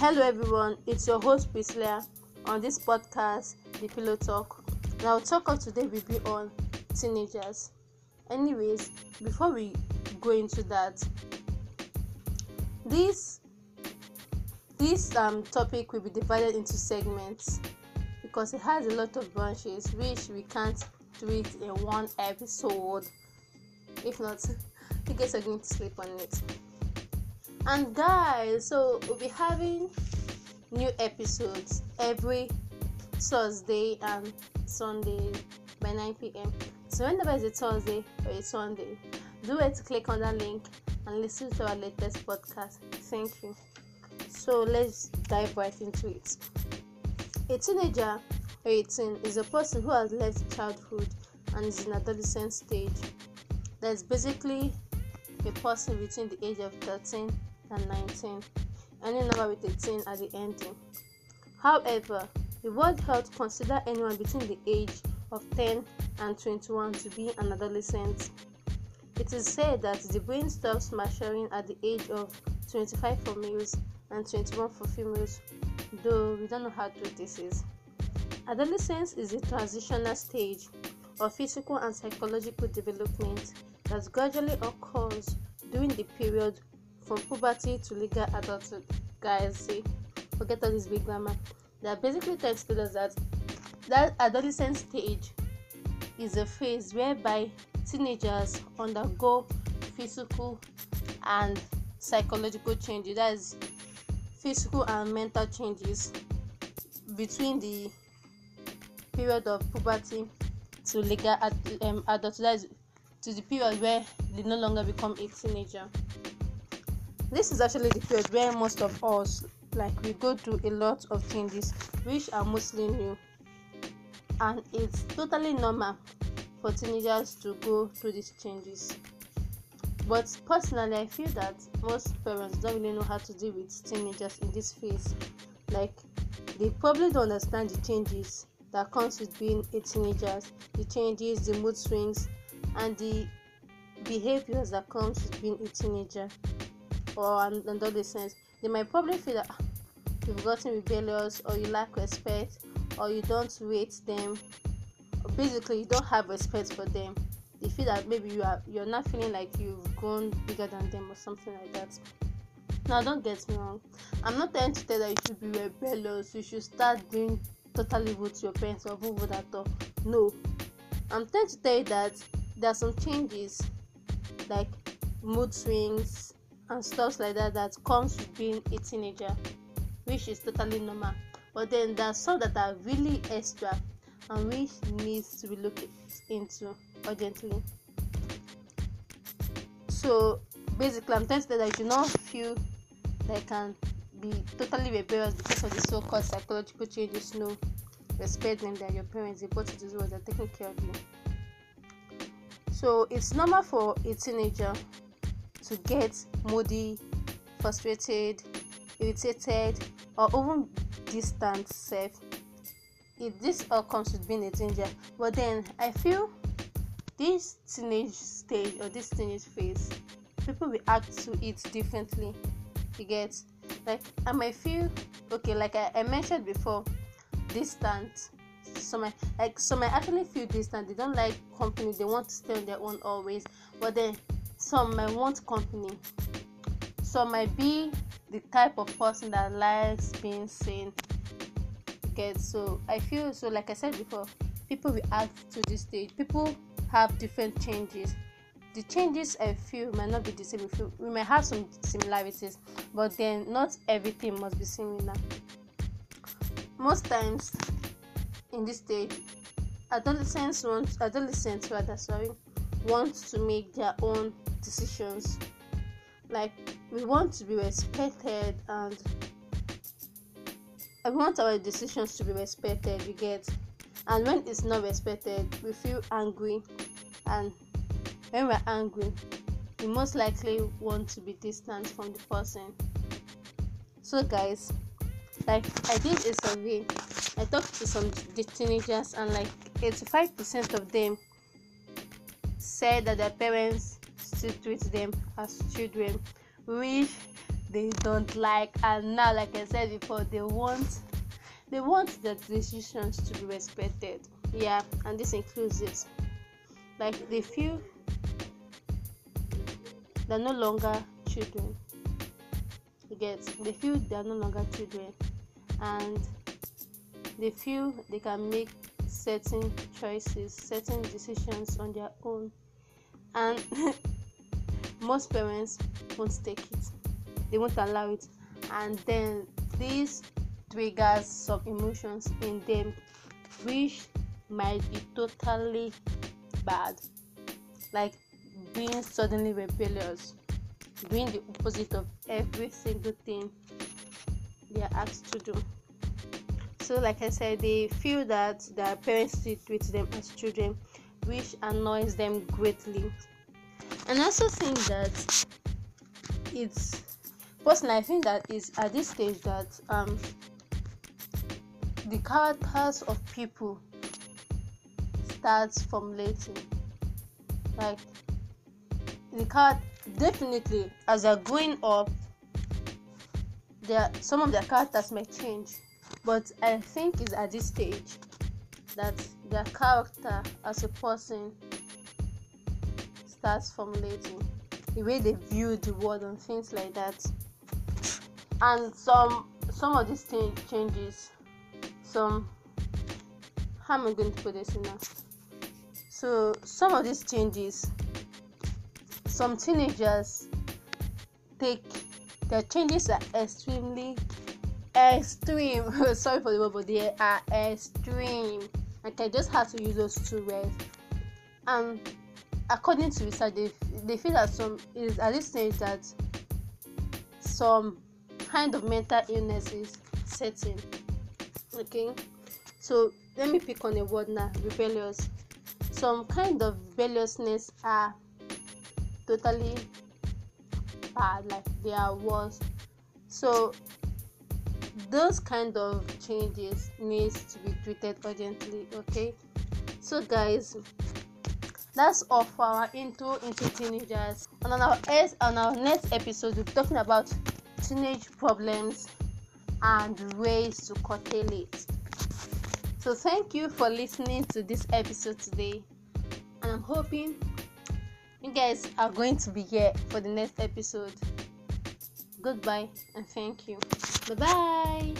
Hello, everyone. It's your host Priscilla on this podcast, The Pillow Talk. Now, talk of today will be on teenagers. Anyways, before we go into that, this this um topic will be divided into segments because it has a lot of branches which we can't do it in one episode. If not, you guys are going to sleep on it. And guys, so we'll be having new episodes every Thursday and Sunday by 9 p.m. So whenever it's a Thursday or a Sunday, do it click on that link and listen to our latest podcast. Thank you. So let's dive right into it. A teenager 18 is a person who has left childhood and is in adolescent stage. That's basically a person between the age of 13 and 19, any number with 18 at the ending. However, the World Health consider anyone between the age of 10 and 21 to be an adolescent. It is said that the brain stops maturing at the age of 25 for males and 21 for females, though we don't know how true this is. Adolescence is a transitional stage of physical and psychological development that gradually occurs during the period from puberty to legal adulthood. Guys, see, forget all this big grammar. They are basically to tell us that that adolescent stage is a phase whereby teenagers undergo physical and psychological changes. That is physical and mental changes between the period of puberty to legal ad- um, adulthood. That is to the period where they no longer become a teenager. This is actually the period where most of us, like, we go through a lot of changes which are mostly new, and it's totally normal for teenagers to go through these changes. But personally, I feel that most parents don't really know how to deal with teenagers in this phase. Like, they probably don't understand the changes that comes with being a teenager, the changes, the mood swings, and the behaviors that comes with being a teenager or an adolescent. They might probably feel that ah, you've gotten rebellious or you lack respect or you don't rate them. Basically, you don't have respect for them. They feel that maybe you are you're not feeling like you've grown bigger than them or something like that. Now, don't get me wrong. I'm not trying to tell that you should be rebellious. You should start doing totally evil to your parents or evil at all. No, I'm trying to tell you that there are some changes like mood swings and stuff like that that comes with being a teenager which is totally normal. But then there are some that are really extra and which needs to be looked into urgently. So basically i'm to say that you do not feel that can be totally rebellious because of the so-called psychological changes no respect them they're your parents brought you to the world they're taking care of you. So it's normal for a teenager to get moody, frustrated, irritated, or even distant self. If this all comes with being a teenager, but then I feel this teenage stage or this teenage phase, people react to it differently. You get like I might feel okay, like I, I mentioned before, distant. Some might, like some might actually feel distant. They don't like company. They want to stay on their own always. But then some might want company. Some might be the type of person that likes being seen. Okay so i feel so like i said before people react to this stage. People have different changes. The changes i feel might not be the same. We, might have some similarities but then not everything must be similar. Most times in this stage adolescents want adolescents rather sorry want to make their own decisions. Like we want to be respected and I want our decisions to be respected we get. And when it's not respected we feel angry. And when we're angry we most likely want to be distant from the person. So guys like i did a survey. I talked to some teenagers and like 85% of them said that their parents still treat them as children which they don't like. And now like i said before they want they want their decisions to be respected. Yeah and this includes this like they feel they're no longer children. You get? They feel they're no longer children. And they feel they can make certain choices certain decisions on their own. And most parents won't take it. They won't allow it. And then this triggers some emotions in them which might be totally bad. Like being suddenly rebellious doing the opposite of every single thing they are asked to do so like i said they feel that their parents treat them as children which annoys them greatly. And I also think that it's personally I think that is at this stage that um the characters of people starts formulating. Like the card definitely as they're growing up there some of their characters may change but i think it's at this stage that their character as a person starts formulating the way they view the world and things like that. And some some of these things changes some how am i going to put this in now? So some of these changes some teenagers take their changes are extremely extreme. Sorry for the word but they are extreme. Like i just had to use those two words. And according to research they, they feel that some is at this stage that some kind of mental illness is setting. Okay? So let me pick on a word now rebellious. Some kind of rebelliousness are totally bad like they are worse. So those kind of changes needs to be treated urgently okay? So guys that's all for our intro into teenagers. And on our on our next episode we'll be talking about teenage problems and ways to curtail it. So thank you for listening to this episode today. And i'm hoping you guys are going to be here for the next episode. Goodbye and thank you bye bye